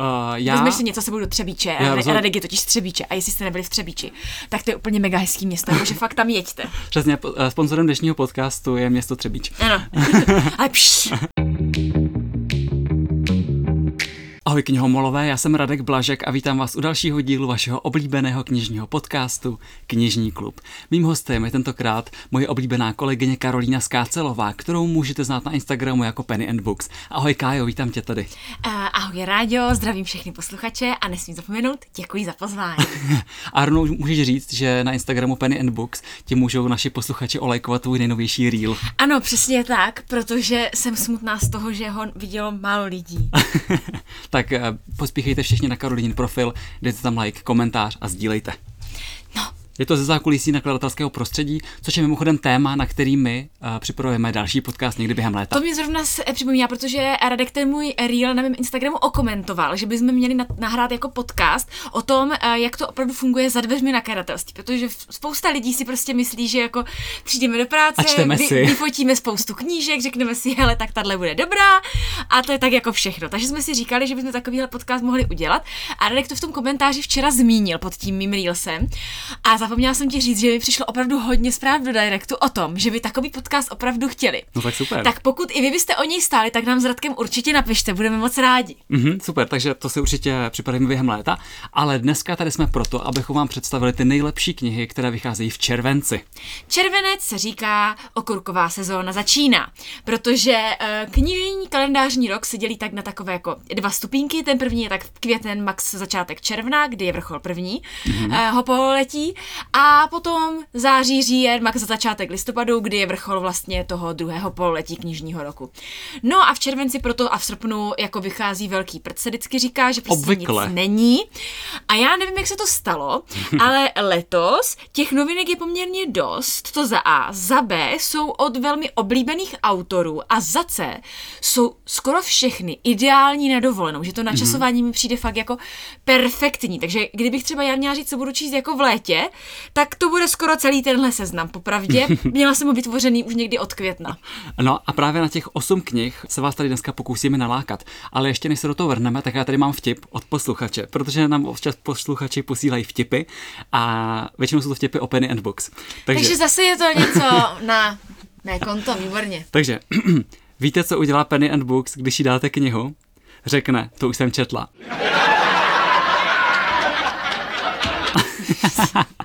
Uh, já... Vezmeš si něco sebou do Třebíče, Já rozhod- Radek je totiž z Třebíče a jestli jste nebyli v Třebíči, tak to je úplně mega hezký město, takže fakt tam jeďte. Přesně, eh, sponzorem dnešního podcastu je město Třebíč. Ano. Ale Ahoj knihomolové, já jsem Radek Blažek a vítám vás u dalšího dílu vašeho oblíbeného knižního podcastu Knižní klub. Mým hostem je tentokrát moje oblíbená kolegyně Karolína Skácelová, kterou můžete znát na Instagramu jako Penny and Books. Ahoj Kájo, vítám tě tady. Uh, ahoj Ráďo, zdravím všechny posluchače a nesmím zapomenout, děkuji za pozvání. A rovnou můžeš říct, že na Instagramu Penny and Books ti můžou naši posluchači olajkovat tvůj nejnovější reel. Ano, přesně tak, protože jsem smutná z toho, že ho vidělo málo lidí. tak eh, pospíchejte všichni na Karolín profil, dejte tam like, komentář a sdílejte. Je to ze zákulisí nakladatelského prostředí, což je mimochodem téma, na který my uh, připravujeme další podcast někdy během léta. To mě zrovna se připomíná, protože Radek ten můj reel na mém Instagramu okomentoval, že bychom měli na- nahrát jako podcast o tom, eh, jak to opravdu funguje za dveřmi nakladatelství, protože spousta lidí si prostě myslí, že jako přijdeme do práce, A čteme si. vyfotíme spoustu knížek, řekneme si, hele, tak tahle bude dobrá a to je tak jako všechno. Takže jsme si říkali, že bychom takovýhle podcast mohli udělat a Radek to v tom komentáři včera zmínil pod tím mým reelsem a zapomněla jsem ti říct, že mi přišlo opravdu hodně zpráv do directu o tom, že by takový podcast opravdu chtěli. No tak super. Tak pokud i vy byste o něj stáli, tak nám s Radkem určitě napište, budeme moc rádi. Mhm, super, takže to si určitě připravíme během léta, ale dneska tady jsme proto, abychom vám představili ty nejlepší knihy, které vycházejí v červenci. Červenec se říká okurková sezóna začíná, protože uh, knižní kalendářní rok se dělí tak na takové jako dva stupínky. Ten první je tak květen, max začátek června, kdy je vrchol první mm-hmm. uh, ho pololetí a potom září, říjen, max začátek listopadu, kdy je vrchol vlastně toho druhého pololetí knižního roku. No a v červenci proto a v srpnu jako vychází velký prd, se vždycky říká, že prostě Obvykle. nic není. A já nevím, jak se to stalo, ale letos těch novinek je poměrně dost. To za A. Za B jsou od velmi oblíbených autorů a za C jsou skoro všechny ideální na dovolenou, že to načasování mi přijde fakt jako perfektní. Takže kdybych třeba já měla říct, co budu číst jako v létě, tak to bude skoro celý tenhle seznam. Popravdě měla jsem ho vytvořený už někdy od května. No a právě na těch osm knih se vás tady dneska pokusíme nalákat. Ale ještě než se do toho vrhneme, tak já tady mám vtip od posluchače, protože nám občas posluchači posílají vtipy a většinou jsou to vtipy o Penny and Books. Takže, Takže zase je to něco na mé konto, výborně. takže víte, co udělá Penny and Books, když jí dáte knihu? Řekne, to už jsem četla.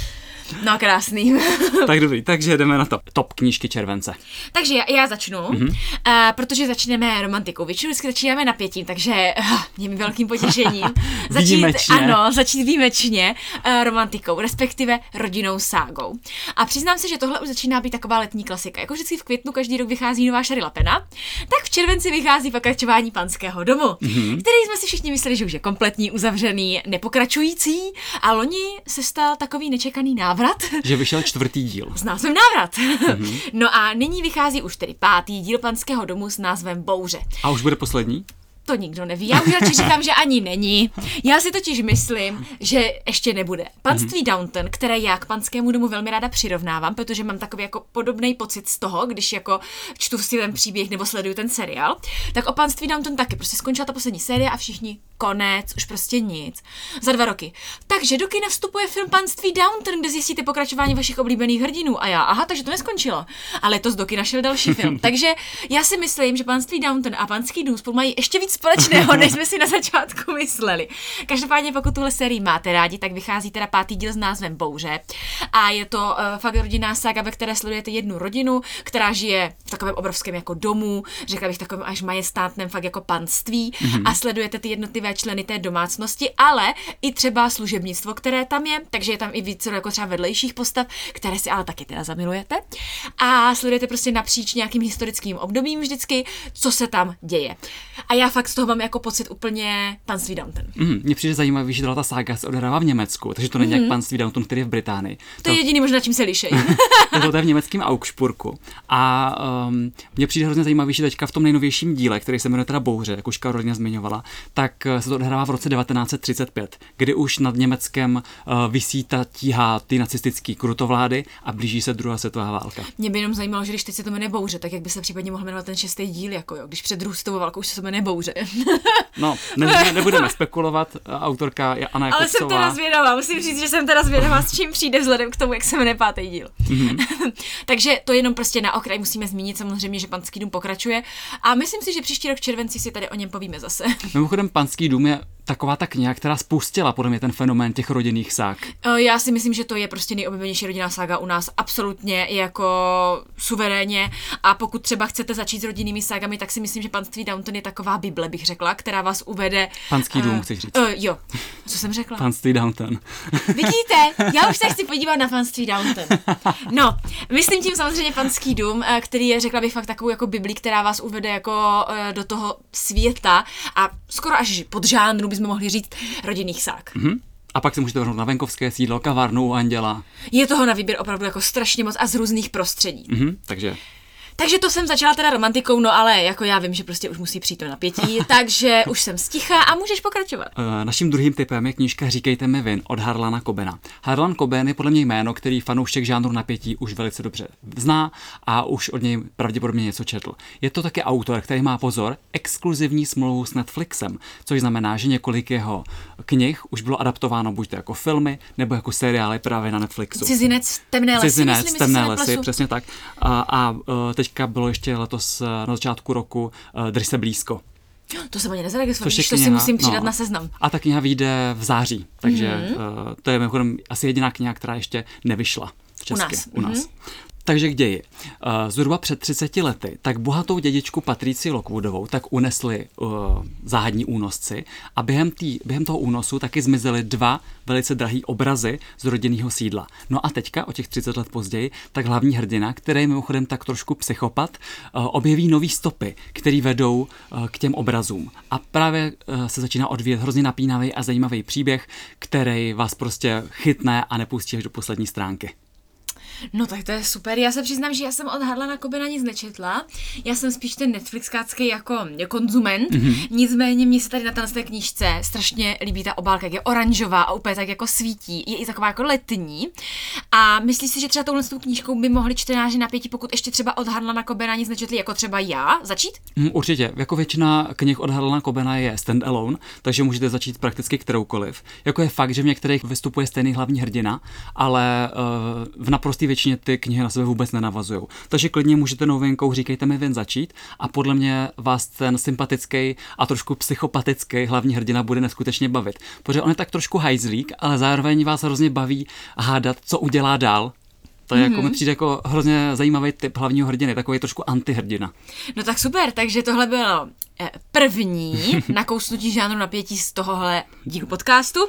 No krásný. tak dobrý, takže jdeme na to. Top knížky července. takže já, já začnu, mm-hmm. uh, protože začneme romantikou. Většinou vždycky začínáme napětím, takže uh, mě mi velkým potěšením začít, Výjimečně. ano, začít výjimečně uh, romantikou, respektive rodinnou ságou. A přiznám se, že tohle už začíná být taková letní klasika. Jako vždycky v květnu každý rok vychází nová Šary Lapena, tak v červenci vychází pokračování panského domu, mm-hmm. který jsme si všichni mysleli, že už je kompletní, uzavřený, nepokračující. A loni se stal takový nečekaný návrat. Že vyšel čtvrtý díl. S názvem Návrat. Mm-hmm. No a nyní vychází už tedy pátý díl panského domu s názvem Bouře. A už bude poslední? To nikdo neví. Já už radši říkám, že ani není. Já si totiž myslím, že ještě nebude. Panství mm-hmm. Downton, které já k panskému domu velmi ráda přirovnávám, protože mám takový jako podobný pocit z toho, když jako čtu si ten příběh nebo sleduju ten seriál, tak o panství Downton taky. Prostě skončila ta poslední série a všichni konec, už prostě nic. Za dva roky. Takže do kina vstupuje film Panství Downton, kde zjistíte pokračování vašich oblíbených hrdinů. A já, aha, takže to neskončilo. Ale to z do kina šel další film. takže já si myslím, že Panství Downton a Panský dům spolu mají ještě víc společného, než jsme si na začátku mysleli. Každopádně, pokud tuhle sérii máte rádi, tak vychází teda pátý díl s názvem Bouře. A je to uh, fakt rodinná saga, ve které sledujete jednu rodinu, která žije v takovém obrovském jako domu, řekla bych takovém až majestátném fakt jako panství mm-hmm. a sledujete ty jednotlivé členy té domácnosti, ale i třeba služebnictvo, které tam je, takže je tam i více jako třeba vedlejších postav, které si ale taky teda zamilujete. A sledujete prostě napříč nějakým historickým obdobím vždycky, co se tam děje. A já fakt z toho mám jako pocit úplně panství Downton. Mm, mně přijde zajímavý, že ta sága se odehrává v Německu, takže to není mm-hmm. jak panství Downton, který je v Británii. To je jediný možná, čím se lišejí. to, to je v německém Augsburgu. A um, mně přijde hrozně zajímavý, že teďka v tom nejnovějším díle, který se jmenuje teda Bouře, jak už Karolina zmiňovala, tak se to odehrává v roce 1935, kdy už nad Německem uh, vysí ta tíha ty nacistické krutovlády a blíží se druhá světová válka. Mě by jenom zajímalo, že když teď se to jmenuje Bouře, tak jak by se případně mohl jmenovat ten šestý díl, jako jo, když před druhou světovou válkou už se to jmenuje Bouře. no, ne, nebudeme spekulovat, autorka je Anna Ale jsem teda zvědavá, musím říct, že jsem teda zvědavá, s čím přijde vzhledem k tomu, jak se jmenuje pátý díl. Mm-hmm. Takže to jenom prostě na okraj musíme zmínit samozřejmě, že Panský dům pokračuje a myslím si, že příští rok v červenci si tady o něm povíme zase. Mimochodem, Panský dům je taková ta kniha, která spustila podle mě ten fenomén těch rodinných ság. Já si myslím, že to je prostě nejoblíbenější rodinná sága u nás absolutně jako suverénně a pokud třeba chcete začít s rodinnými ságami, tak si myslím, že Panství Downton je taková bible, bych řekla, která vás uvede. Panský dům, uh, chci říct. Uh, jo, co jsem řekla? Panství Downton. Vidíte, já už se chci podívat na Panství Downton. No, myslím tím samozřejmě Panský dům, eh, který je, řekla bych, fakt takovou jako biblí, která vás uvede jako do toho světa a skoro až pod žánru bychom mohli říct rodinných sák. Mm-hmm. A pak si můžete vrhnout na venkovské sídlo, kavárnu u Anděla. Je toho na výběr opravdu jako strašně moc a z různých prostředí. Mm-hmm, takže takže to jsem začala teda romantikou, no ale jako já vím, že prostě už musí přijít to napětí, takže už jsem sticha a můžeš pokračovat. Uh, naším druhým typem je knížka Říkejte mi vin od Harlana Kobena. Harlan Coben je podle mě jméno, který fanoušek žánru napětí už velice dobře zná a už od něj pravděpodobně něco četl. Je to také autor, který má pozor, exkluzivní smlouvu s Netflixem, což znamená, že několik jeho knih už bylo adaptováno buď to jako filmy nebo jako seriály právě na Netflixu. Cizinec temné lesy. Cizinec myslím, temné lesy, přesně tak. A, a eh, teď teďka bylo ještě letos eh, na začátku roku uh, Drž se blízko. To jsem ani nezaregistroval, to si musím přidat no, na seznam. A ta kniha vyjde v září, takže mm-hmm. uh, to je mimochodem asi jediná kniha, která ještě nevyšla v České, u nás. U nás. Mm-hmm. Takže k ději. Eh, zhruba před 30 lety tak bohatou dědičku Patrici Lockwoodovou tak unesli uh, záhadní únosci a během, tý, během toho únosu taky zmizely dva velice drahý obrazy z rodinného sídla. No a teďka, o těch 30 let později, tak hlavní hrdina, který je mimochodem tak trošku psychopat, uh, objeví nový stopy, které vedou uh, k těm obrazům. A právě uh, se začíná odvíjet hrozně napínavý a zajímavý příběh, který vás prostě chytne a nepustí až do poslední stránky. No tak to je super. Já se přiznám, že já jsem od Harlana Kobena nic nečetla. Já jsem spíš ten Netflixkácký jako konzument. Mm-hmm. Nicméně mně se tady na té knížce strašně líbí ta obálka, jak je oranžová a úplně tak jako svítí. Je i taková jako letní. A myslíš si, že třeba touhle knížkou by mohli čtenáři napětí, pokud ještě třeba od Harlana Kobena nic nečetli, jako třeba já, začít? Mm, určitě. Jako většina knih od Harlana Kobena je stand-alone, takže můžete začít prakticky kteroukoliv. Jako je fakt, že v některých vystupuje stejný hlavní hrdina, ale uh, v naprostý většině ty knihy na sebe vůbec nenavazují. Takže klidně můžete novinkou Říkejte mi ven začít a podle mě vás ten sympatický a trošku psychopatický hlavní hrdina bude neskutečně bavit. Protože on je tak trošku hajzlík, ale zároveň vás hrozně baví hádat, co udělá dál, to je mm-hmm. jako mi mhm. přijde jako hrozně zajímavý typ hlavního hrdiny, takový trošku antihrdina. No tak super, takže tohle bylo první nakousnutí žánru napětí z tohohle dílu podcastu.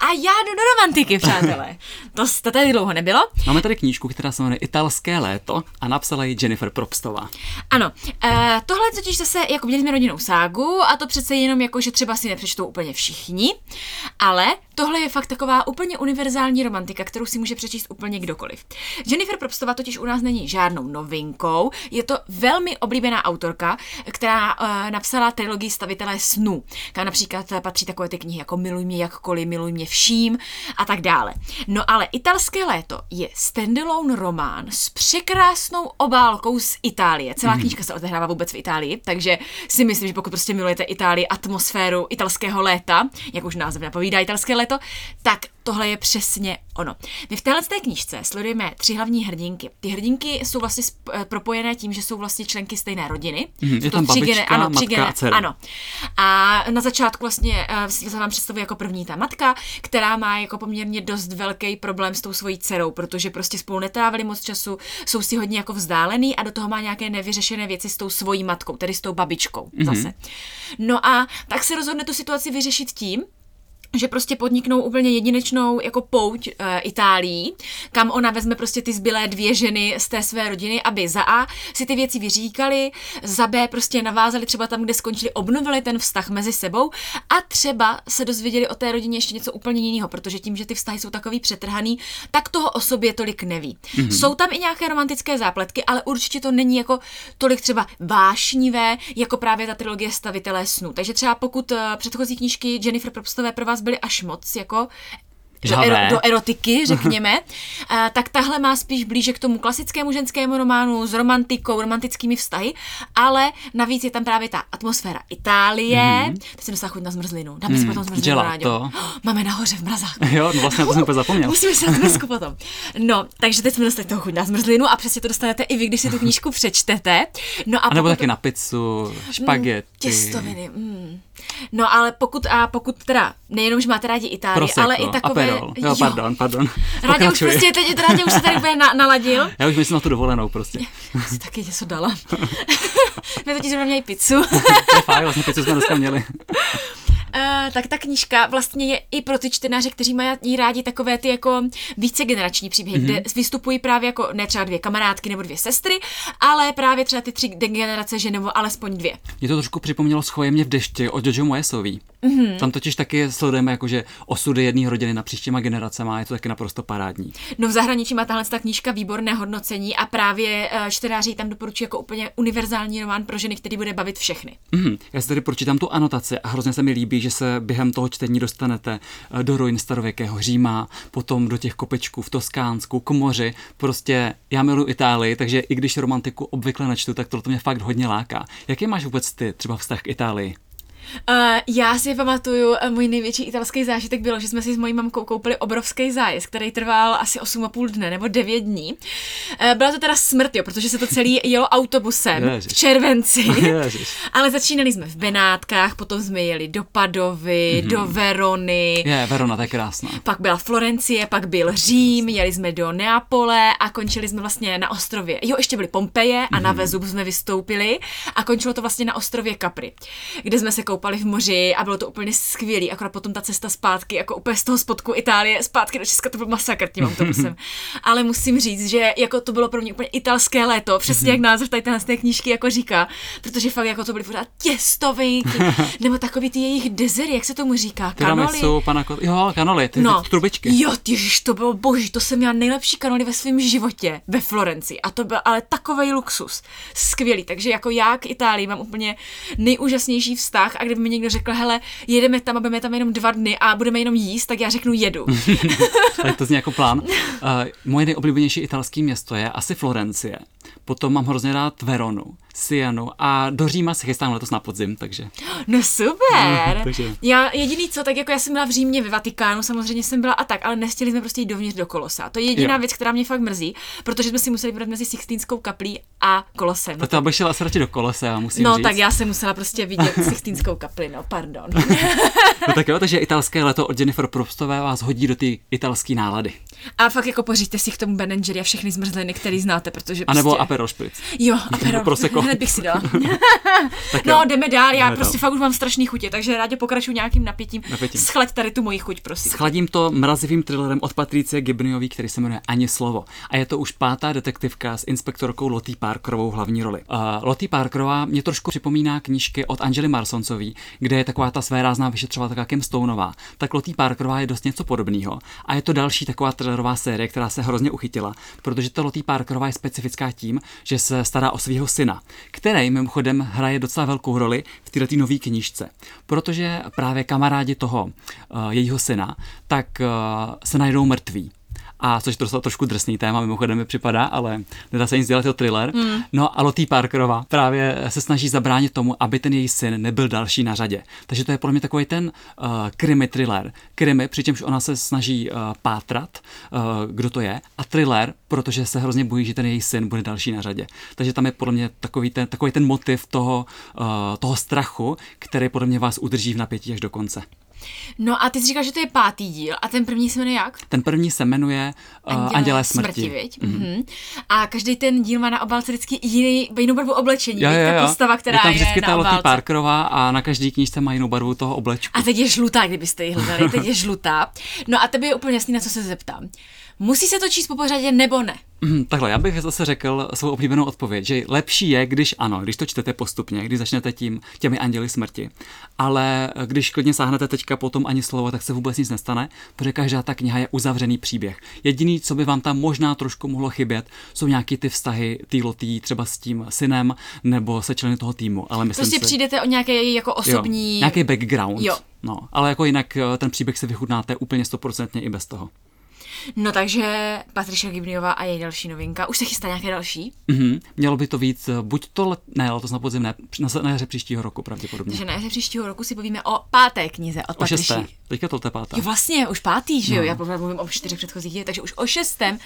A já jdu do romantiky, přátelé. To, to tady dlouho nebylo. Máme tady knížku, která se jmenuje Italské léto a napsala ji Jennifer Propstová. Ano, e, tohle totiž zase, jako měli jsme rodinnou ságu a to přece jenom jako, že třeba si nepřečtou úplně všichni, ale tohle je fakt taková úplně univerzální romantika, kterou si může přečíst úplně kdokoliv. Jennifer Propstová totiž u nás není žádnou novinkou, je to velmi oblíbená autorka, která e, napsala napsala trilogii Stavitelé snů, kam například patří takové ty knihy jako Miluj mě jakkoliv, Miluj mě vším a tak dále. No ale Italské léto je standalone román s překrásnou obálkou z Itálie. Celá mm. knížka se odehrává vůbec v Itálii, takže si myslím, že pokud prostě milujete Itálii, atmosféru italského léta, jak už název napovídá italské léto, tak tohle je přesně ono. My v téhle té knížce sledujeme tři hlavní hrdinky. Ty hrdinky jsou vlastně eh, propojené tím, že jsou vlastně členky stejné rodiny. Mm, je tam babička, gene, ano, matka gene, a dcera. Ano. A na začátku vlastně uh, se vám představuje jako první ta matka, která má jako poměrně dost velký problém s tou svojí dcerou, protože prostě spolu netrávili moc času, jsou si hodně jako vzdálený a do toho má nějaké nevyřešené věci s tou svojí matkou, tedy s tou babičkou mm-hmm. zase. No a tak se rozhodne tu situaci vyřešit tím, že prostě podniknou úplně jedinečnou jako pouť e, Itálií, kam ona vezme prostě ty zbylé dvě ženy z té své rodiny, aby za A si ty věci vyříkali, za B prostě navázali třeba tam, kde skončili, obnovili ten vztah mezi sebou a třeba se dozvěděli o té rodině ještě něco úplně jiného, protože tím, že ty vztahy jsou takový přetrhaný, tak toho o sobě tolik neví. Mm-hmm. Jsou tam i nějaké romantické zápletky, ale určitě to není jako tolik třeba vášnivé, jako právě ta trilogie Stavitelé snů. Takže třeba pokud uh, předchozí knížky Jennifer Probstové pro vás byly až moc jako do, ero, do erotiky, řekněme, a, tak tahle má spíš blíže k tomu klasickému ženskému románu s romantikou, romantickými vztahy, ale navíc je tam právě ta atmosféra Itálie. Mm-hmm. Teď jsem dostala chuť na zmrzlinu. Dáme mm, si potom zmrzlinu, to. Oh, máme nahoře v mrazách. Jo, no vlastně to jsem úplně zapomněl. Musíme se na potom. No, takže teď jsme dostali toho chuť na zmrzlinu a přesně to dostanete i vy, když si tu knížku přečtete. No a, a nebo taky na pizzu, špagety. Mm, těstoviny. Mm. No ale pokud, a pokud teda, nejenom, že máte rádi Itálii, Prosecco, ale i takové... Aperol. Jo, pardon, pardon. Rádě už prostě, teď Rádě už se tady bude na, naladil. Já už myslím na tu dovolenou prostě. Já si taky něco dala. My totiž zrovna měli pizzu. to je fajn, vlastně pizzu jsme dneska měli. Uh, tak ta knížka vlastně je i pro ty čtenáře, kteří mají rádi takové ty jako více generační příběhy, mm-hmm. kde vystupují právě jako ne třeba dvě kamarádky nebo dvě sestry, ale právě třeba ty tři generace žen nebo alespoň dvě. Mě to trošku připomnělo schoje mě v dešti od Jojo Moyesový. Mm-hmm. Tam totiž taky sledujeme jakože osudy jedné rodiny na příštíma generacemi a je to taky naprosto parádní. No v zahraničí má tahle ta knížka výborné hodnocení a právě uh, čtenáři tam doporučují jako úplně univerzální román pro ženy, který bude bavit všechny. Mm-hmm. Já si tady pročítám tu anotaci a hrozně se mi líbí, že se během toho čtení dostanete eh, do ruin starověkého Říma, potom do těch kopečků v Toskánsku, k moři. Prostě já miluji Itálii, takže i když romantiku obvykle nečtu, tak to mě fakt hodně láká. Jaký máš vůbec ty třeba vztah k Itálii? Uh, já si pamatuju, uh, můj největší italský zážitek bylo, že jsme si s mojí mamkou koupili obrovský zájezd, který trval asi 8,5 dne nebo 9 dní. Uh, byla to teda smrt, jo, protože se to celý jelo autobusem Ježiš. v červenci. Ježiš. Ale začínali jsme v Benátkách, potom jsme jeli do Padovy, mm-hmm. do Verony. Je, Verona, to je krásná. Pak byla Florencie, pak byl Řím, jeli jsme do Neapole a končili jsme vlastně na ostrově. Jo, ještě byly Pompeje a mm-hmm. na mhm. Vezuv jsme vystoupili a končilo to vlastně na ostrově Capri, kde jsme se koupali v moři a bylo to úplně skvělý. Akorát potom ta cesta zpátky, jako úplně z toho spodku Itálie, zpátky do Česka, to byl masakr tím autobusem. Ale musím říct, že jako to bylo pro mě úplně italské léto, přesně jak název tady té knížky jako říká, protože fakt jako to byly pořád těstovinky, nebo takový ty jejich dezery, jak se tomu říká, kanoli. panako... jo, kanoli, ty, no, ty trubičky. Jo, tyžiš, to bylo boží, to jsem měla nejlepší kanoli ve svém životě ve Florenci a to byl ale takový luxus, skvělý, takže jako já k Itálii mám úplně nejúžasnější vztah a kdyby mi někdo řekl, hele, jedeme tam a budeme tam jenom dva dny a budeme jenom jíst, tak já řeknu jedu. tak to zní jako plán. Uh, moje nejoblíbenější italské město je asi Florencie. Potom mám hrozně rád Veronu, Sienu a do Říma se chystám letos na podzim, takže. No super. No, takže... Já jediný co, tak jako já jsem byla v Římě, ve Vatikánu, samozřejmě jsem byla a tak, ale nestihli jsme prostě jít dovnitř do kolosa. To je jediná jo. věc, která mě fakt mrzí, protože jsme si museli vybrat mezi Sixtínskou kaplí a kolosem. To, to bych šla asi radši do kolose, já musím No říct. tak já jsem musela prostě vidět Sixtínskou kapli, no pardon. no tak jo, takže italské leto od Jennifer Probstové vás hodí do ty italské nálady. A fakt jako pořiďte si k tomu Ben a všechny zmrzliny, který znáte, protože prostě... A nebo prostě- Aperol Spritz. Jo, Aperol. Prosecco. Hned bych si dala. no, jdeme dál, já jdeme prostě dál. fakt už mám strašný chutě, takže rádi pokračuju nějakým napětím. napětím. Schlad tady tu moji chuť, prosím. Schladím to mrazivým thrillerem od Patricie Gibneyový, který se jmenuje Ani slovo. A je to už pátá detektivka s inspektorkou Lottie Parkerovou hlavní roli. Uh, Lottie Parkerová mě trošku připomíná knížky od Angely Marsoncový, kde je taková ta své rázná vyšetřovatelka Kim Stoneová. Tak Lottie Parkerová je dost něco podobného. A je to další taková thrillerová série, která se hrozně uchytila, protože ta Lottie Parkerová je specifická tím, že se stará o svého syna, který mimochodem hraje docela velkou roli v této nové knížce, protože právě kamarádi toho uh, jejího syna tak uh, se najdou mrtví a což to trošku drsný téma, mimochodem mi připadá, ale nedá se nic dělat, to thriller. Mm. No a Lottie Parkerová právě se snaží zabránit tomu, aby ten její syn nebyl další na řadě. Takže to je podle mě takový ten uh, krimi thriller. Krimi, přičemž ona se snaží uh, pátrat, uh, kdo to je, a thriller, protože se hrozně bojí, že ten její syn bude další na řadě. Takže tam je podle mě takový ten, takový ten motiv toho, uh, toho strachu, který podle mě vás udrží v napětí až do konce. No a ty jsi říkal, že to je pátý díl a ten první se jmenuje jak? Ten první se jmenuje uh, Andělé, Andělé smrti. smrti viď? Mm-hmm. A každý ten díl má na obálce vždycky jiný, jinou barvu oblečení. Jo, jo, jo. Ta postava, která je, tam vždycky je ta Lottie Parkerová a na každý knížce má jinou barvu toho oblečku. A teď je žlutá, kdybyste ji hledali, teď je žlutá. No a tebe je úplně jasný, na co se zeptám. Musí se to číst po pořadě nebo ne? Mm, takhle, já bych zase řekl svou oblíbenou odpověď, že lepší je, když ano, když to čtete postupně, když začnete tím těmi anděli smrti. Ale když klidně sáhnete teďka potom ani slovo, tak se vůbec nic nestane, protože každá ta kniha je uzavřený příběh. Jediný, co by vám tam možná trošku mohlo chybět, jsou nějaký ty vztahy týlotý třeba s tím synem nebo se členy toho týmu. Ale myslím prostě si, přijdete o nějaký jako osobní... Jo, nějaký background. Jo. No, ale jako jinak eh, ten příběh si vychutnáte úplně stoprocentně i bez toho. No takže Patricia Gibniová a její další novinka. Už se chystá nějaké další? Mm-hmm. Mělo by to víc, eh, buď to, let, ne, to na podzim, ne, na, na jaře příštího roku pravděpodobně. Takže na jaře příštího roku si povíme o páté knize od Patricia. O šesté, teďka to je pátá. Jo, vlastně, už pátý, že jo, no. já mluvím o čtyřech předchozích dílech, takže už o šestém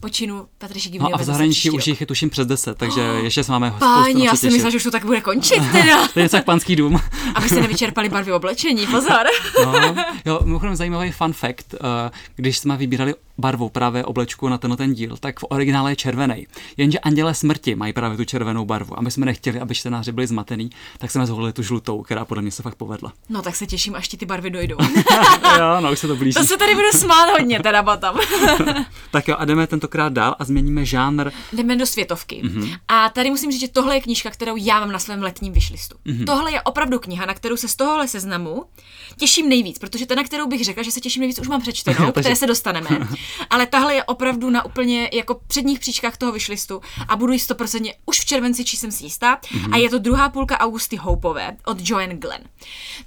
počinu Patriši No a v zahraničí už jich je tuším přes deset, takže oh, ještě s máme Páni, já si myslím, že už to tak bude končit teda. to je něco jak panský dům. Aby se nevyčerpali barvy oblečení, pozor. no, jo, mimochodem zajímavý fun fact, eh, když jsme vybírali barvu právě oblečku na tenhle ten díl, tak v originále je červený. Jenže Anděle smrti mají právě tu červenou barvu a my jsme nechtěli, aby čtenáři byli zmatený, tak jsme zvolili tu žlutou, která podle mě se fakt povedla. No tak se těším, až ti ty barvy dojdou. jo, no už se to blíží. To se tady bude smát hodně teda potom. tak jo, a jdeme tentokrát dál a změníme žánr. Jdeme do světovky. Mm-hmm. A tady musím říct, že tohle je knížka, kterou já mám na svém letním vyšlistu. Mm-hmm. Tohle je opravdu kniha, na kterou se z tohohle seznamu těším nejvíc, protože ta, na kterou bych řekla, že se těším nejvíc, už mám přečtenou, které se dostaneme. Ale tahle je opravdu na úplně jako předních příčkách toho vyšlistu a budu jí 100% už v červenci, či jsem si jistá. Mm-hmm. A je to druhá půlka Augusty Hopeové od Joanne Glenn.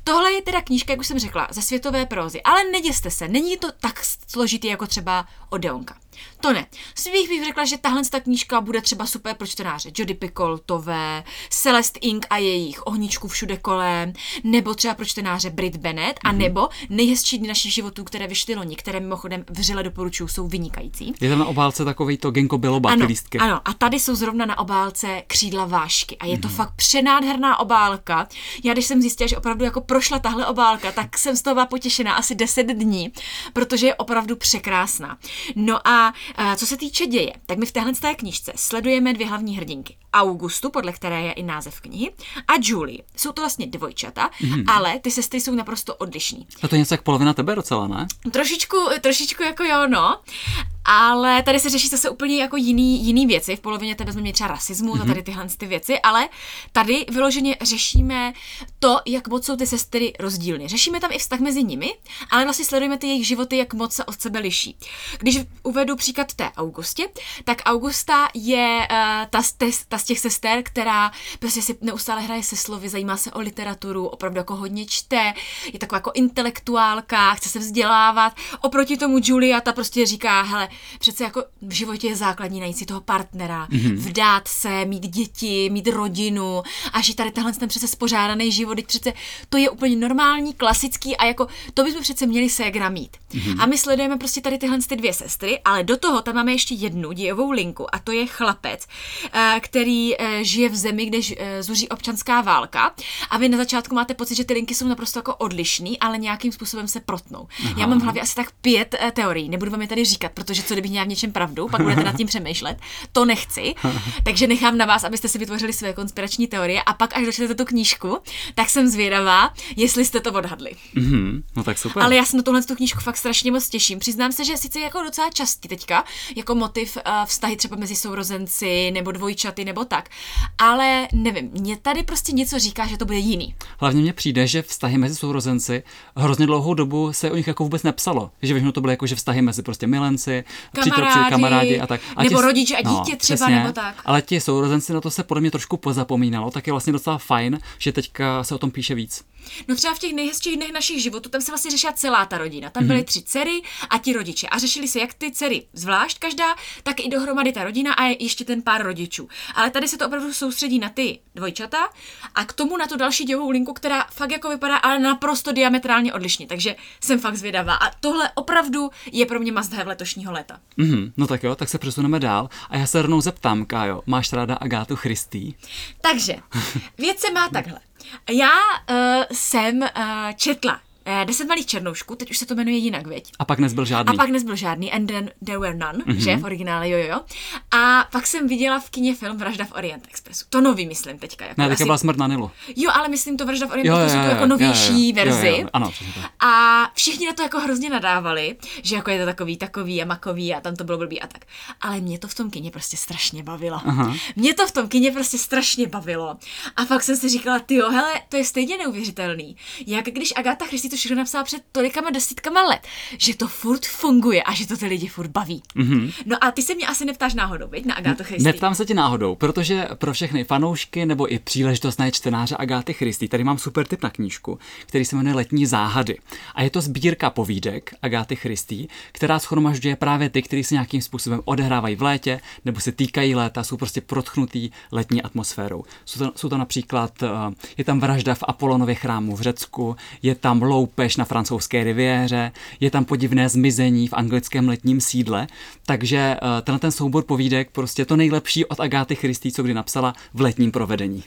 Tohle je teda knížka, jak už jsem řekla, ze světové prózy, ale neděste se, není to tak složitý jako třeba Odeonka. To ne. Svých bych řekla, že tahle ta knížka bude třeba super pro čtenáře. Jody Picoltové, Celeste Ink a jejich ohničku všude kolem, nebo třeba pro čtenáře Brit Bennett, a mhm. nebo nejhezčí dny našich životů, které vyšly loni, které mimochodem vřele doporučuju, jsou vynikající. Je tam na obálce takový to Genko Biloba, ano, lístky. Ano, a tady jsou zrovna na obálce křídla vášky a je to mm-hmm. fakt přenádherná obálka. Já když jsem zjistila, že opravdu jako prošla tahle obálka, tak jsem z toho byla potěšená asi 10 dní, protože je opravdu překrásná. No a co se týče děje, tak my v téhle té knižce sledujeme dvě hlavní hrdinky. Augustu, podle které je i název knihy, a Julie. Jsou to vlastně dvojčata, mm-hmm. ale ty sestry jsou naprosto odlišní. A to je něco jak polovina tebe docela, ne? Trošičku, trošičku jako jo, no. Ale tady se řeší zase úplně jako jiný, jiný věci. V polovině tebe jsme měli třeba rasismus mm-hmm. a mhm. tady tyhle ty věci, ale tady vyloženě řešíme to, jak moc jsou ty sestry rozdílné. Řešíme tam i vztah mezi nimi, ale vlastně sledujeme ty jejich životy, jak moc se od sebe liší. Když uvedu příklad té Augustě, tak Augusta je uh, ta, ta, ta z těch sester, která prostě si neustále hraje se slovy, zajímá se o literaturu, opravdu jako hodně čte, je taková jako intelektuálka, chce se vzdělávat. Oproti tomu Julia, ta prostě říká, hele, přece jako v životě je základní najít si toho partnera, mm-hmm. vdát se, mít děti, mít rodinu a že tady tenhle ten přece spořádaný život, teď přece to je úplně normální, klasický a jako to bychom přece měli ségra mít. Mm-hmm. A my sledujeme prostě tady tyhle ty dvě sestry, ale do toho tam máme ještě jednu dějovou linku a to je chlapec, eh, který eh, žije v zemi, kde eh, zuří občanská válka a vy na začátku máte pocit, že ty linky jsou naprosto jako odlišný, ale nějakým způsobem se protnou. Aha. Já mám v hlavě asi tak pět teorií, nebudu vám je tady říkat, protože co kdybych měla v něčem pravdu, pak budete nad tím přemýšlet. To nechci. Takže nechám na vás, abyste si vytvořili své konspirační teorie a pak, až dočtete tu knížku, tak jsem zvědavá, jestli jste to odhadli. Mm-hmm, no tak super. Ale já se na tuhle tu knížku fakt strašně moc těším. Přiznám se, že sice jako docela častý teďka, jako motiv uh, vztahy třeba mezi sourozenci nebo dvojčaty nebo tak, ale nevím, mě tady prostě něco říká, že to bude jiný. Hlavně mně přijde, že vztahy mezi sourozenci hrozně dlouhou dobu se o nich jako vůbec nepsalo. Že všechno to bylo jako, že vztahy mezi prostě milenci, kamarádi, kamarádi a tak. A nebo rodiče a dítě no, třeba, přesně, nebo tak. Ale ti sourozenci na to se podle mě trošku pozapomínalo, tak je vlastně docela fajn, že teďka se o tom píše víc. No třeba v těch nejhezčích dnech našich životů, tam se vlastně řešila celá ta rodina. Tam mm-hmm. byly tři dcery a ti rodiče. A řešili se jak ty dcery zvlášť každá, tak i dohromady ta rodina a ještě ten pár rodičů. Ale tady se to opravdu soustředí na ty dvojčata a k tomu na tu další dělovou linku, která fakt jako vypadá ale naprosto diametrálně odlišně. Takže jsem fakt zvědavá. A tohle opravdu je pro mě must have letošního léta. Mm-hmm. No tak jo, tak se přesuneme dál. A já se rovnou zeptám, Kájo, máš ráda Agátu Christy? Takže, věc se má takhle. Já uh, jsem uh, četla Deset malých černoušků, teď už se to jmenuje jinak, věď? A pak nezbyl žádný. A pak nezbyl žádný, and then there were none, mm-hmm. že v originále, jo, jo, jo. A pak jsem viděla v kině film Vražda v Orient Expressu. To nový, myslím teďka. Jako ne, asi... teďka byla smrt na Nilu. Jo, ale myslím to Vražda v Orient Expressu, to jako novější jo, jo, verzi. Jo, jo, ano, přesně tak. A všichni na to jako hrozně nadávali, že jako je to takový, takový a makový a tam to bylo blbý a tak. Ale mě to v tom kině prostě strašně bavilo. Aha. Mě to v tom kině prostě strašně bavilo. A fakt jsem si říkala, ty jo, hele, to je stejně neuvěřitelný. Jak když Agatha Christie to všechno napsala před tolikama desítkama let, že to furt funguje a že to ty lidi furt baví. Mm-hmm. No a ty se mě asi neptáš náhodou, viď, na Agatha Christie? Neptám se tě náhodou, protože pro všechny fanoušky nebo i příležitostné čtenáře Agáty Christie tady mám super tip na knížku, který se jmenuje Letní záhady. A je to sbírka povídek Agáty Christie, která schromažďuje právě ty, kteří se nějakým způsobem odehrávají v létě nebo se týkají léta, jsou prostě protchnutý letní atmosférou. Jsou to, jsou to například, eh, je tam vražda v Apolonově chrámu v Řecku, je tam loupež na francouzské riviéře, je tam podivné zmizení v anglickém letním sídle, takže eh, tenhle ten soubor povídek prostě to nejlepší od Agáty Christie, co kdy napsala v letním provedení.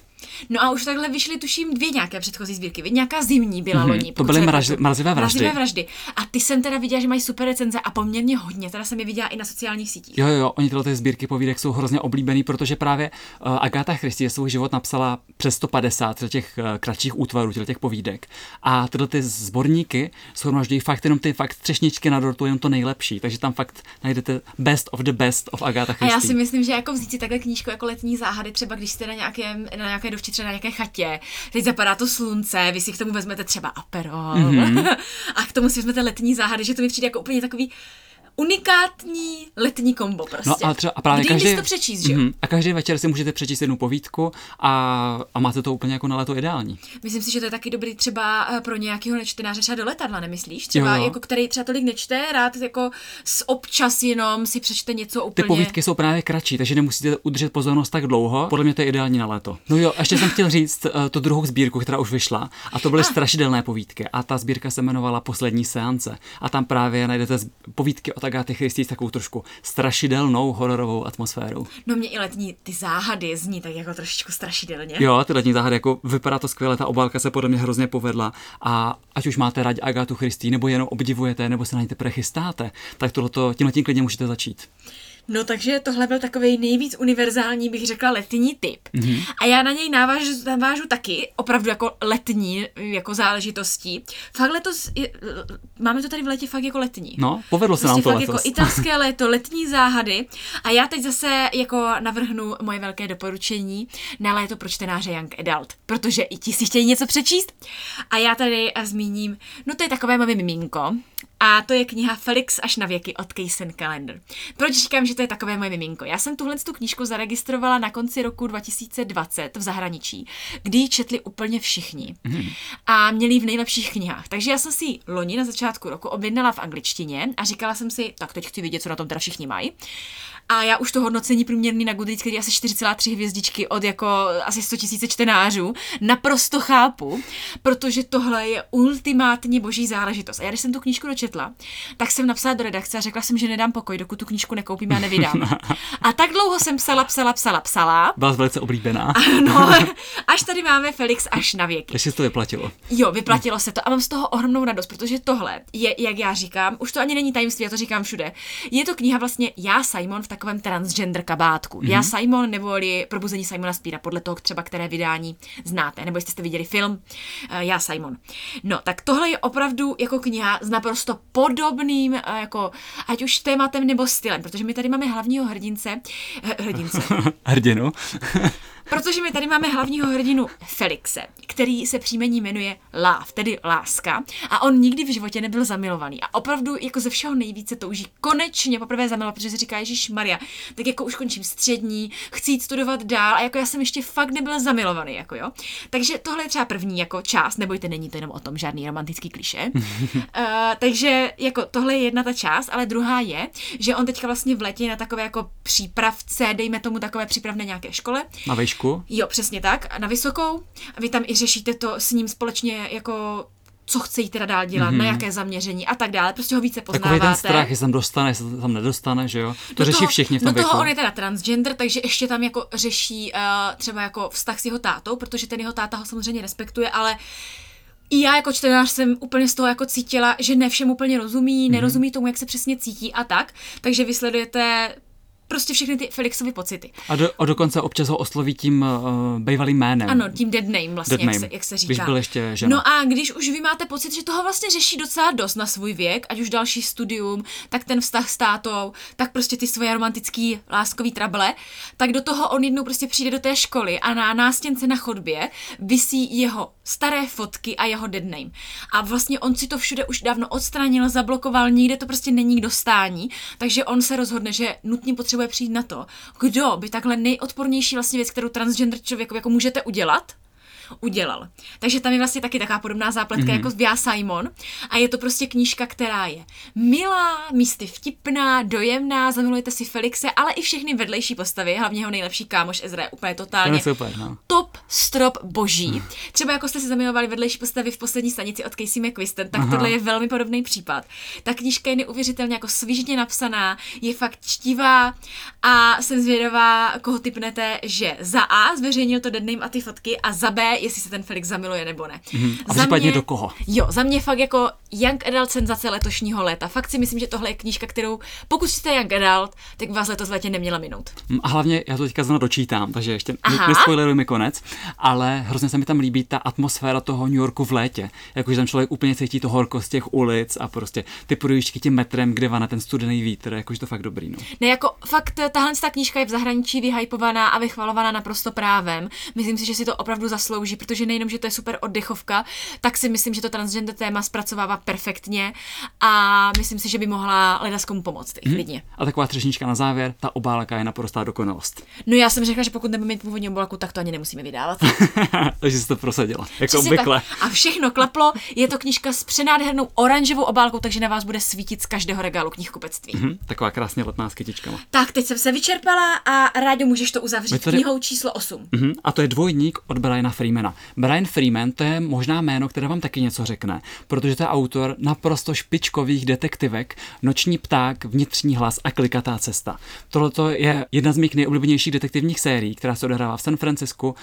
No a už takhle vyšly, tuším, dvě nějaké předchozí sbírky. Nějaká zimní byla mm-hmm. loni. To byly mraž, mrazivé vraždy. Mrazivé vraždy. A ty jsem teda viděla, že mají super recenze a poměrně hodně. Teda jsem je viděla i na sociálních sítích. Jo, jo, oni tyhle ty sbírky povídek jsou hrozně oblíbený, protože právě uh, Agáta Christie svůj život napsala přes 150 těch uh, kratších útvarů, těch povídek. A tyhle ty sborníky shromažďují fakt jenom ty fakt třešničky na dortu, jenom to nejlepší. Takže tam fakt najdete best of the best of Agáta Christie. A já si myslím, že jako vzít si takhle knížku jako letní záhady, třeba když jste na nějakém, na nějaké dovči třeba na nějaké chatě, teď zapadá to slunce, vy si k tomu vezmete třeba aperol mm-hmm. a k tomu si vezmete letní záhady, že to mi přijde jako úplně takový unikátní letní kombo prostě. No a, třeba, a právě Kdy každý, to přečíst, že? Mm, a každý večer si můžete přečíst jednu povídku a, a máte to úplně jako na leto ideální. Myslím si, že to je taky dobrý třeba eh, pro nějakého nečtenáře třeba do letadla, nemyslíš? Třeba Jo. jako který třeba tolik nečte, rád jako s občas jenom si přečte něco Ty úplně. povídky jsou právě kratší, takže nemusíte udržet pozornost tak dlouho. Podle mě to je ideální na léto. No jo, ještě jsem chtěl říct uh, tu druhou sbírku, která už vyšla, a to byly A. strašidelné povídky. A ta sbírka se jmenovala Poslední seance. A tam právě najdete povídky od Agáty Christie s takovou trošku strašidelnou hororovou atmosférou. No mě i letní ty záhady zní tak jako trošičku strašidelně. Jo, ty letní záhady, jako vypadá to skvěle, ta obálka se podle mě hrozně povedla a ať už máte rádi Agátu Christie, nebo jenom obdivujete, nebo se na ní teprve chystáte, tak tohleto, tímhle tím klidně můžete začít. No takže tohle byl takový nejvíc univerzální, bych řekla, letní typ. Mhm. Mm-hmm. A já na něj navážu, navážu taky, opravdu jako letní jako záležitostí. Fakt letos, je, máme to tady v létě fakt jako letní. No, povedlo se Prostě nám to fakt letos. jako italské léto, letní záhady. A já teď zase jako navrhnu moje velké doporučení na léto pro čtenáře Young Adult, protože i ti si chtějí něco přečíst. A já tady eh, zmíním, no to je takové moje miminko. A to je kniha Felix až na věky od Kaysen Calendar. Proč říkám, že to je takové moje miminko? Já jsem tuhle tu knížku zaregistrovala na konci roku 2020 v zahraničí, kdy ji četli úplně všichni. Mm. A měli ji v nejlepších knihách. Takže já jsem si ji loni na začátku roku objednala v angličtině a říkala jsem si, tak teď chci vidět, co na tom teda všichni mají. A já už to hodnocení průměrný na Goodreads, který je asi 4,3 hvězdičky od jako asi 100 000 čtenářů, naprosto chápu, protože tohle je ultimátně boží záležitost. A já když jsem tu knížku dočetla, tak jsem napsala do redakce a řekla jsem, že nedám pokoj, dokud tu knížku nekoupím a nevydám. A tak dlouho jsem psala, psala, psala, psala. Byla velice oblíbená. No, až tady máme Felix až na věky. Ještě se to vyplatilo. Jo, vyplatilo se to a mám z toho ohromnou radost, protože tohle je, jak já říkám, už to ani není tajemství, já to říkám všude. Je to kniha vlastně Já Simon v takovém transgender kabátku. Mm-hmm. Já Simon neboli Probuzení Simona Spíra, podle toho třeba, které vydání znáte, nebo jestli jste viděli film uh, Já Simon. No, tak tohle je opravdu jako kniha s naprosto podobným, uh, jako ať už tématem nebo stylem, protože my tady máme hlavního hrdince, uh, hrdince, Hrdinu. Protože my tady máme hlavního hrdinu Felixe, který se příjmení jmenuje Love, tedy láska. A on nikdy v životě nebyl zamilovaný. A opravdu jako ze všeho nejvíce touží konečně poprvé zamilovat, protože si říká Ježíš Maria, tak jako už končím střední, chci jít studovat dál a jako já jsem ještě fakt nebyl zamilovaný, jako jo. Takže tohle je třeba první jako část, nebojte, není to jenom o tom žádný romantický kliše. uh, takže jako tohle je jedna ta část, ale druhá je, že on teďka vlastně v létě je na takové jako přípravce, dejme tomu takové přípravné nějaké škole. Na výšku. Jo, přesně tak, na vysokou. A vy tam i řešíte to s ním společně jako co chce jí teda dál dělat, mm-hmm. na jaké zaměření a tak dále. Prostě ho více poznáváte. Takový ten strach, jestli tam dostane, jestli se tam nedostane, že jo? To Do řeší toho- všichni v tom Do věku. toho on je teda transgender, takže ještě tam jako řeší uh, třeba jako vztah s jeho tátou, protože ten jeho táta ho samozřejmě respektuje, ale I já jako čtenář jsem úplně z toho jako cítila, že ne všem úplně rozumí, Mhm. nerozumí tomu, jak se přesně cítí a tak, takže vysledujete prostě všechny ty Felixovy pocity. A, do, a dokonce občas ho osloví tím uh, bývalým jménem. Ano, tím dead name vlastně, Dead jak, name. se, jak se říká. Když byl ještě žena. No a když už vy máte pocit, že toho vlastně řeší docela dost na svůj věk, ať už další studium, tak ten vztah s tátou, tak prostě ty svoje romantický láskový trable, tak do toho on jednou prostě přijde do té školy a na nástěnce na chodbě visí jeho staré fotky a jeho dead name. A vlastně on si to všude už dávno odstranil, zablokoval, nikde to prostě není k dostání, takže on se rozhodne, že nutně potřebuje přijít na to, kdo by takhle nejodpornější vlastně věc, kterou transgender člověku jako můžete udělat, udělal. Takže tam je vlastně taky taková podobná zápletka mm-hmm. jako v Já Simon a je to prostě knížka, která je milá, místy vtipná, dojemná, zamilujete si Felixe, ale i všechny vedlejší postavy, hlavně jeho nejlepší kámoš Ezra je úplně to totálně je super, no. top strop boží. Třeba jako jste si zamilovali vedlejší postavy v poslední stanici od Casey McQuiston, tak Aha. tohle je velmi podobný případ. Ta knížka je neuvěřitelně jako svížně napsaná, je fakt čtivá a jsem zvědavá, koho typnete, že za A zveřejnil to dead name a ty fotky a za B, jestli se ten Felix zamiluje nebo ne. Mhm. A Za případně do koho? Jo, za mě fakt jako Young Adult senzace letošního léta. Fakt si myslím, že tohle je knížka, kterou pokud jste Young Adult, tak vás letos v létě neměla minout. Mm, A hlavně já to teďka znovu dočítám, takže ještě Aha. nespoileruj mi konec, ale hrozně se mi tam líbí ta atmosféra toho New Yorku v létě. Jakože tam člověk úplně cítí to horkost těch ulic a prostě ty projížďky tím metrem, kde vane ten studený vítr, jakože to fakt dobrý. No. Ne, jako fakt tahle ta knížka je v zahraničí vyhypovaná a vychvalovaná naprosto právem. Myslím si, že si to opravdu zaslouží, protože nejenom, že to je super oddechovka, tak si myslím, že to transgender téma zpracovává perfektně a myslím si, že by mohla ledaskomu pomoct, i klidně. A taková třešnička na závěr, ta obálka je naprostá dokonalost. No já jsem řekla, že pokud nebudeme mít původní obálku, tak to ani nemusíme vydávat. takže jsi to prosadila, jako obvykle. A všechno klaplo. Je to knížka s přenádhernou oranžovou obálkou, takže na vás bude svítit z každého regálu knihkupectví. Hm, taková krásně letná s kytičkama. Tak, teď jsem se vyčerpala a rádi můžeš to uzavřít tady- knihou číslo 8. Mhm, a to je dvojník od Briana Freemana. Brian Freeman to je možná jméno, které vám taky něco řekne, protože to je autor naprosto špičkových detektivek, Noční pták, Vnitřní hlas a Klikatá cesta. Tohle je jedna z mých nejoblíbenějších detektivních sérií, která se odehrává v San Francisku uh,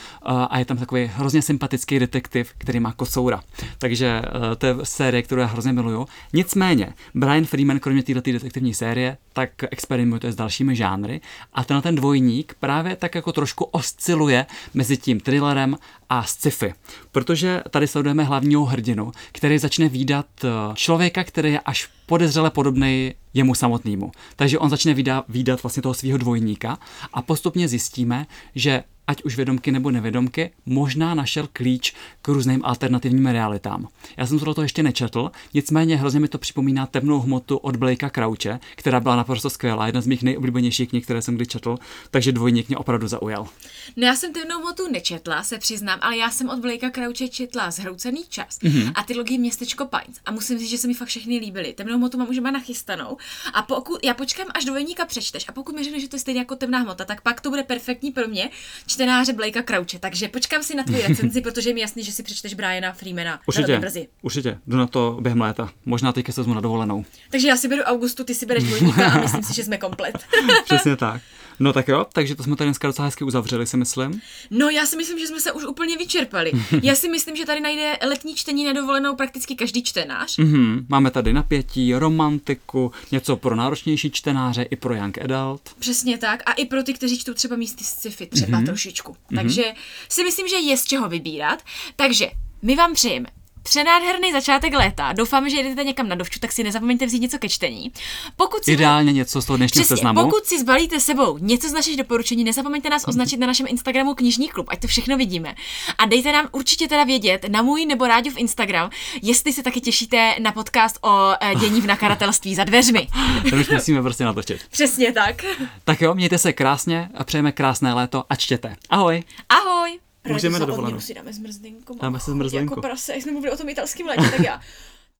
a je tam takový hrozně sympatický detektiv, který má kocoura. Takže uh, to je série, kterou já hrozně miluju. Nicméně, Brian Freeman, kromě této detektivní série, tak experimentuje s dalšími žánry a tenhle ten dvojník právě tak jako trošku osciluje mezi tím thrillerem a sci-fi. Protože tady sledujeme hlavního hrdinu, který začne výdat člověka, který je až podezřele podobný jemu samotnému. Takže on začne výdat, výdat vlastně toho svého dvojníka a postupně zjistíme, že ať už vědomky nebo nevědomky, možná našel klíč k různým alternativním realitám. Já jsem to ještě nečetl, nicméně hrozně mi to připomíná temnou hmotu od Blakea Crouche, která byla naprosto skvělá, jedna z mých nejoblíbenějších knih, které jsem kdy četl, takže dvojník mě opravdu zaujal. No já jsem temnou motu nečetla, se přiznám, ale já jsem od Blakea Crouche četla Zhroucený čas Mhm. mm-hmm. a trilogii Městečko Pines a musím říct, že se mi fakt všechny líbily. Temnou motu mám už má nachystanou a pokud, já počkám, až dvojníka přečteš a pokud mi řekneš, že to je stejně jako temná hmota, tak pak to bude perfektní pro mě, čtenáře Blakea Crouche. Takže počkám si na tvoji recenzi, protože je mi jasný, že si přečteš Briana Freemana Určitě, brzy. určitě, jdu na to během léta. Možná teďka se vezmu na dovolenou. Takže já si beru Augustu, ty si bereš dvojníka a myslím si, že jsme komplet. Přesně tak. No tak jo, takže to jsme tady dneska docela hezky uzavřeli, si myslím. No, já si myslím, že jsme se už úplně vyčerpali. Já si myslím, že tady najde letní čtení na dovolenou prakticky každý čtenář. Mhm, máme tady napětí, romantiku, něco pro náročnější čtenáře i pro young adult. Přesně tak. A i pro ty, kteří čtou třeba místy sci-fi, třeba mm-hmm. trošičku. Takže si myslím, že je z čeho vybírat. Takže my vám přejeme přenádherný začátek léta. Doufám, že jdete někam na dovču, tak si nezapomeňte vzít něco ke čtení. Pokud si Ideálně něco z toho dnešního Přesně, seznamu. pokud si zbalíte sebou něco z našich doporučení, nezapomeňte nás označit na našem Instagramu Knižní klub, ať to všechno vidíme. A dejte nám určitě teda vědět na můj nebo Ráďův Instagram, jestli se taky těšíte na podcast o eh, dění v nakladatelství za dveřmi. To už musíme prostě natočit. Přesně tak. Tak jo, mějte se krásně a přejeme krásné léto a čtěte. Ahoj! Ahoj. Můžeme na dovolenou. si dáme zmrzlinku. Dáme si zmrzlinku. Jako prase, jak jsme mluvili o tom italském létě, tak já.